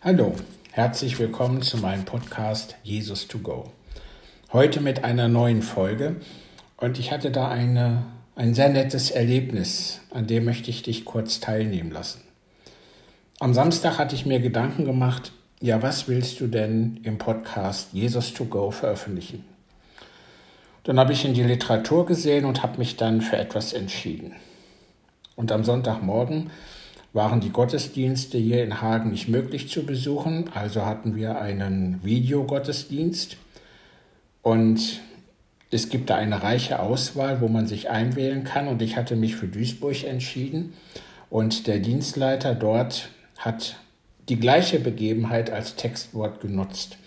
Hallo, herzlich willkommen zu meinem Podcast Jesus to Go. Heute mit einer neuen Folge und ich hatte da eine, ein sehr nettes Erlebnis, an dem möchte ich dich kurz teilnehmen lassen. Am Samstag hatte ich mir Gedanken gemacht, ja, was willst du denn im Podcast Jesus to Go veröffentlichen? Dann habe ich in die Literatur gesehen und habe mich dann für etwas entschieden. Und am Sonntagmorgen waren die Gottesdienste hier in Hagen nicht möglich zu besuchen, also hatten wir einen Videogottesdienst und es gibt da eine reiche Auswahl, wo man sich einwählen kann und ich hatte mich für Duisburg entschieden und der Dienstleiter dort hat die gleiche Begebenheit als Textwort genutzt.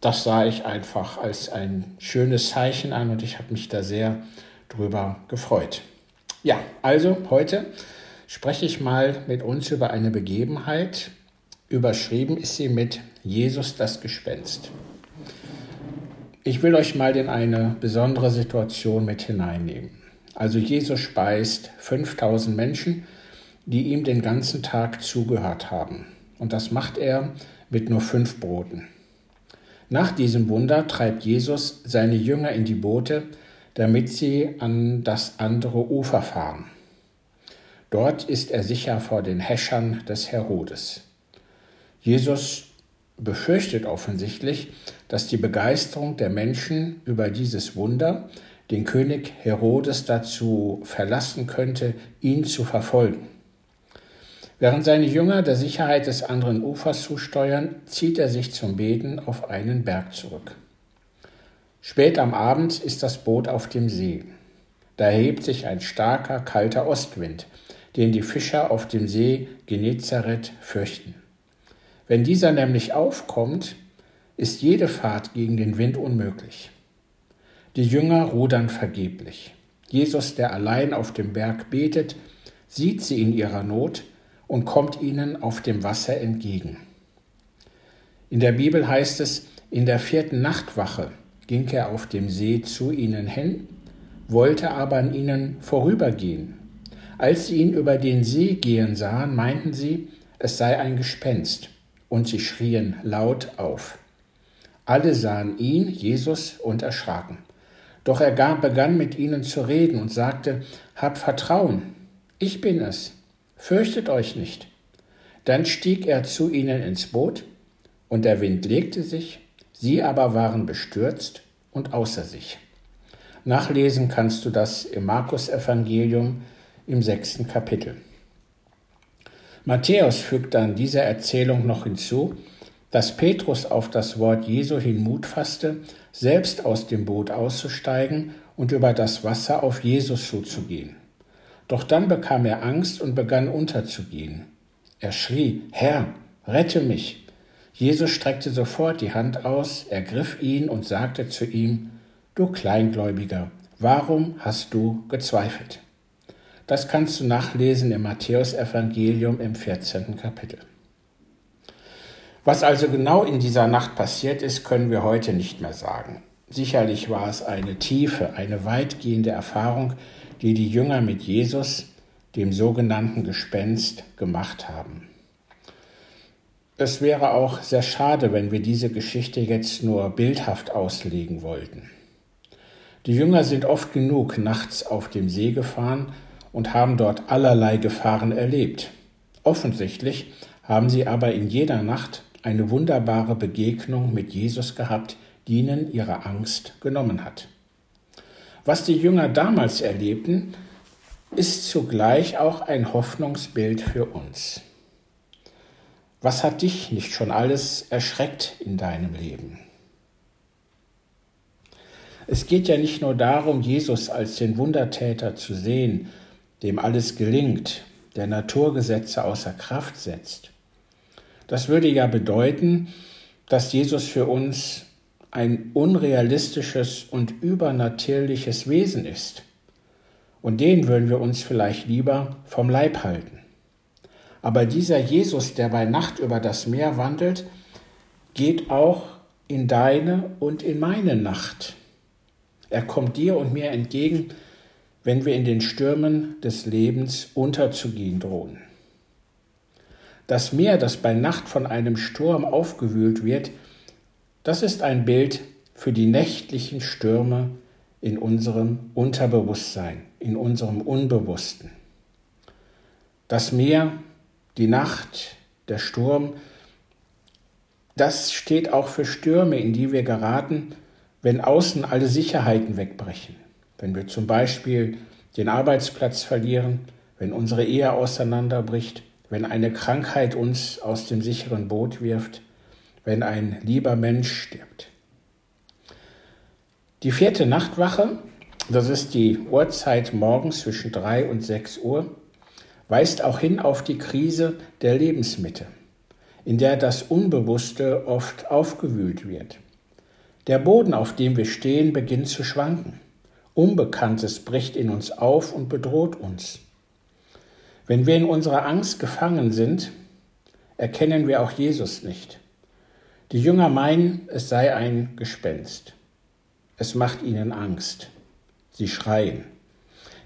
Das sah ich einfach als ein schönes Zeichen an und ich habe mich da sehr drüber gefreut. Ja, also heute spreche ich mal mit uns über eine Begebenheit. Überschrieben ist sie mit Jesus das Gespenst. Ich will euch mal in eine besondere Situation mit hineinnehmen. Also Jesus speist 5000 Menschen, die ihm den ganzen Tag zugehört haben. Und das macht er mit nur fünf Broten. Nach diesem Wunder treibt Jesus seine Jünger in die Boote, damit sie an das andere Ufer fahren. Dort ist er sicher vor den Häschern des Herodes. Jesus befürchtet offensichtlich, dass die Begeisterung der Menschen über dieses Wunder den König Herodes dazu verlassen könnte, ihn zu verfolgen. Während seine Jünger der Sicherheit des anderen Ufers zusteuern, zieht er sich zum Beten auf einen Berg zurück. Spät am Abend ist das Boot auf dem See. Da erhebt sich ein starker, kalter Ostwind, den die Fischer auf dem See Genezareth fürchten. Wenn dieser nämlich aufkommt, ist jede Fahrt gegen den Wind unmöglich. Die Jünger rudern vergeblich. Jesus, der allein auf dem Berg betet, sieht sie in ihrer Not und kommt ihnen auf dem Wasser entgegen. In der Bibel heißt es, in der vierten Nachtwache ging er auf dem See zu ihnen hin, wollte aber an ihnen vorübergehen. Als sie ihn über den See gehen sahen, meinten sie, es sei ein Gespenst, und sie schrien laut auf. Alle sahen ihn, Jesus, und erschraken. Doch er begann mit ihnen zu reden und sagte, Habt Vertrauen, ich bin es, fürchtet euch nicht. Dann stieg er zu ihnen ins Boot, und der Wind legte sich, sie aber waren bestürzt und außer sich. Nachlesen kannst du das im Markus-Evangelium im sechsten Kapitel. Matthäus fügt dann dieser Erzählung noch hinzu, dass Petrus auf das Wort Jesu hin Mut fasste, selbst aus dem Boot auszusteigen und über das Wasser auf Jesus zuzugehen. Doch dann bekam er Angst und begann unterzugehen. Er schrie, Herr, rette mich. Jesus streckte sofort die Hand aus, ergriff ihn und sagte zu ihm, Du Kleingläubiger, warum hast du gezweifelt? Das kannst du nachlesen im Matthäusevangelium im 14. Kapitel. Was also genau in dieser Nacht passiert ist, können wir heute nicht mehr sagen. Sicherlich war es eine tiefe, eine weitgehende Erfahrung, die die Jünger mit Jesus, dem sogenannten Gespenst, gemacht haben. Es wäre auch sehr schade, wenn wir diese Geschichte jetzt nur bildhaft auslegen wollten. Die Jünger sind oft genug nachts auf dem See gefahren und haben dort allerlei Gefahren erlebt. Offensichtlich haben sie aber in jeder Nacht eine wunderbare Begegnung mit Jesus gehabt, die ihnen ihre Angst genommen hat. Was die Jünger damals erlebten, ist zugleich auch ein Hoffnungsbild für uns. Was hat dich nicht schon alles erschreckt in deinem Leben? Es geht ja nicht nur darum, Jesus als den Wundertäter zu sehen, dem alles gelingt, der Naturgesetze außer Kraft setzt. Das würde ja bedeuten, dass Jesus für uns ein unrealistisches und übernatürliches Wesen ist. Und den würden wir uns vielleicht lieber vom Leib halten. Aber dieser Jesus, der bei Nacht über das Meer wandelt, geht auch in deine und in meine Nacht. Er kommt dir und mir entgegen wenn wir in den Stürmen des Lebens unterzugehen drohen. Das Meer, das bei Nacht von einem Sturm aufgewühlt wird, das ist ein Bild für die nächtlichen Stürme in unserem Unterbewusstsein, in unserem Unbewussten. Das Meer, die Nacht, der Sturm, das steht auch für Stürme, in die wir geraten, wenn außen alle Sicherheiten wegbrechen. Wenn wir zum Beispiel den Arbeitsplatz verlieren, wenn unsere Ehe auseinanderbricht, wenn eine Krankheit uns aus dem sicheren Boot wirft, wenn ein lieber Mensch stirbt. Die vierte Nachtwache, das ist die Uhrzeit morgens zwischen drei und sechs Uhr, weist auch hin auf die Krise der Lebensmitte, in der das Unbewusste oft aufgewühlt wird. Der Boden, auf dem wir stehen, beginnt zu schwanken. Unbekanntes bricht in uns auf und bedroht uns. Wenn wir in unserer Angst gefangen sind, erkennen wir auch Jesus nicht. Die Jünger meinen, es sei ein Gespenst. Es macht ihnen Angst. Sie schreien.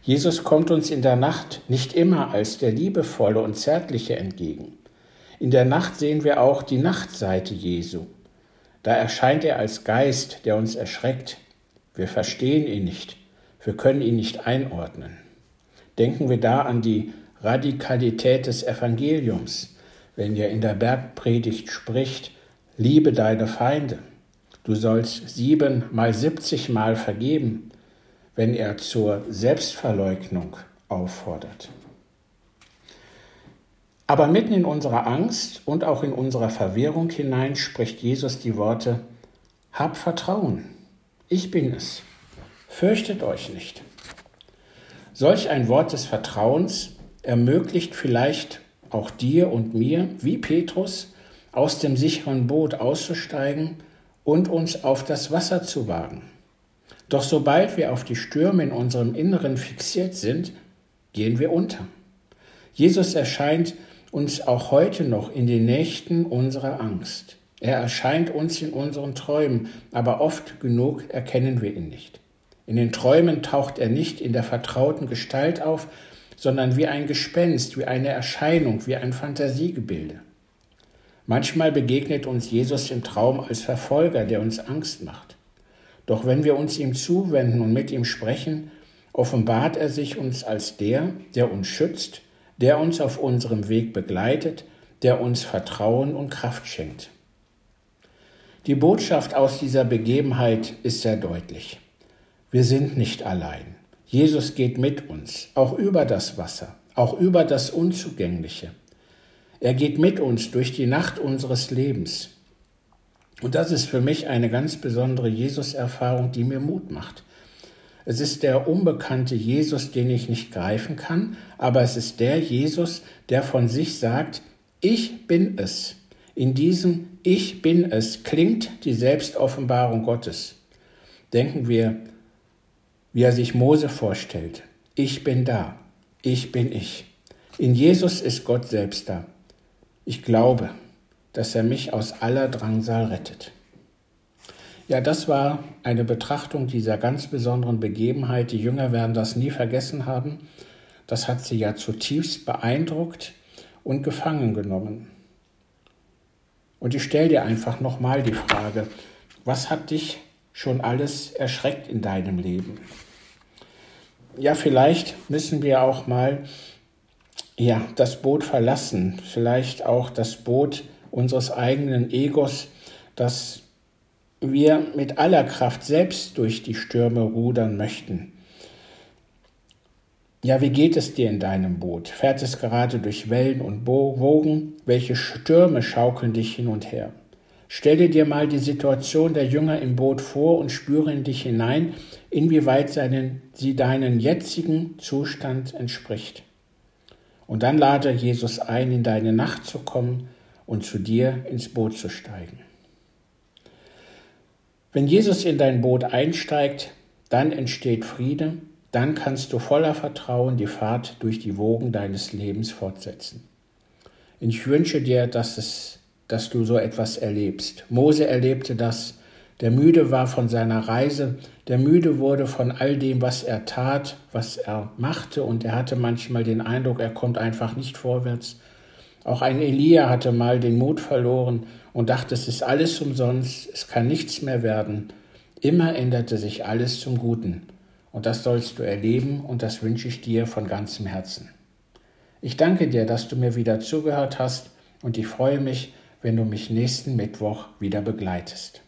Jesus kommt uns in der Nacht nicht immer als der liebevolle und zärtliche entgegen. In der Nacht sehen wir auch die Nachtseite Jesu. Da erscheint er als Geist, der uns erschreckt. Wir verstehen ihn nicht. Wir können ihn nicht einordnen. Denken wir da an die Radikalität des Evangeliums, wenn er in der Bergpredigt spricht, liebe deine Feinde. Du sollst sieben mal siebzig Mal vergeben, wenn er zur Selbstverleugnung auffordert. Aber mitten in unserer Angst und auch in unserer Verwirrung hinein spricht Jesus die Worte, Hab Vertrauen, ich bin es, fürchtet euch nicht. Solch ein Wort des Vertrauens ermöglicht vielleicht auch dir und mir, wie Petrus, aus dem sicheren Boot auszusteigen und uns auf das Wasser zu wagen. Doch sobald wir auf die Stürme in unserem Inneren fixiert sind, gehen wir unter. Jesus erscheint uns auch heute noch in den Nächten unserer Angst. Er erscheint uns in unseren Träumen, aber oft genug erkennen wir ihn nicht. In den Träumen taucht er nicht in der vertrauten Gestalt auf, sondern wie ein Gespenst, wie eine Erscheinung, wie ein Fantasiegebilde. Manchmal begegnet uns Jesus im Traum als Verfolger, der uns Angst macht. Doch wenn wir uns ihm zuwenden und mit ihm sprechen, offenbart er sich uns als der, der uns schützt, der uns auf unserem Weg begleitet, der uns Vertrauen und Kraft schenkt. Die Botschaft aus dieser Begebenheit ist sehr deutlich. Wir sind nicht allein. Jesus geht mit uns, auch über das Wasser, auch über das Unzugängliche. Er geht mit uns durch die Nacht unseres Lebens. Und das ist für mich eine ganz besondere Jesus-Erfahrung, die mir Mut macht. Es ist der unbekannte Jesus, den ich nicht greifen kann, aber es ist der Jesus, der von sich sagt, ich bin es. In diesem Ich bin es klingt die Selbstoffenbarung Gottes. Denken wir, wie er sich Mose vorstellt. Ich bin da. Ich bin ich. In Jesus ist Gott selbst da. Ich glaube, dass er mich aus aller Drangsal rettet. Ja, das war eine Betrachtung dieser ganz besonderen Begebenheit. Die Jünger werden das nie vergessen haben. Das hat sie ja zutiefst beeindruckt und gefangen genommen. Und ich stelle dir einfach nochmal die Frage, was hat dich schon alles erschreckt in deinem Leben? Ja, vielleicht müssen wir auch mal ja, das Boot verlassen, vielleicht auch das Boot unseres eigenen Egos, das wir mit aller Kraft selbst durch die Stürme rudern möchten. Ja, wie geht es dir in deinem Boot? Fährt es gerade durch Wellen und Wogen? Welche Stürme schaukeln dich hin und her? Stelle dir mal die Situation der Jünger im Boot vor und spüre in dich hinein, inwieweit seinen, sie deinen jetzigen Zustand entspricht. Und dann lade Jesus ein, in deine Nacht zu kommen und zu dir ins Boot zu steigen. Wenn Jesus in dein Boot einsteigt, dann entsteht Friede, dann kannst du voller Vertrauen die Fahrt durch die Wogen deines Lebens fortsetzen. Ich wünsche dir, dass, es, dass du so etwas erlebst. Mose erlebte das, der müde war von seiner Reise, der müde wurde von all dem, was er tat, was er machte, und er hatte manchmal den Eindruck, er kommt einfach nicht vorwärts. Auch ein Elia hatte mal den Mut verloren und dachte, es ist alles umsonst, es kann nichts mehr werden. Immer änderte sich alles zum Guten. Und das sollst du erleben und das wünsche ich dir von ganzem Herzen. Ich danke dir, dass du mir wieder zugehört hast und ich freue mich, wenn du mich nächsten Mittwoch wieder begleitest.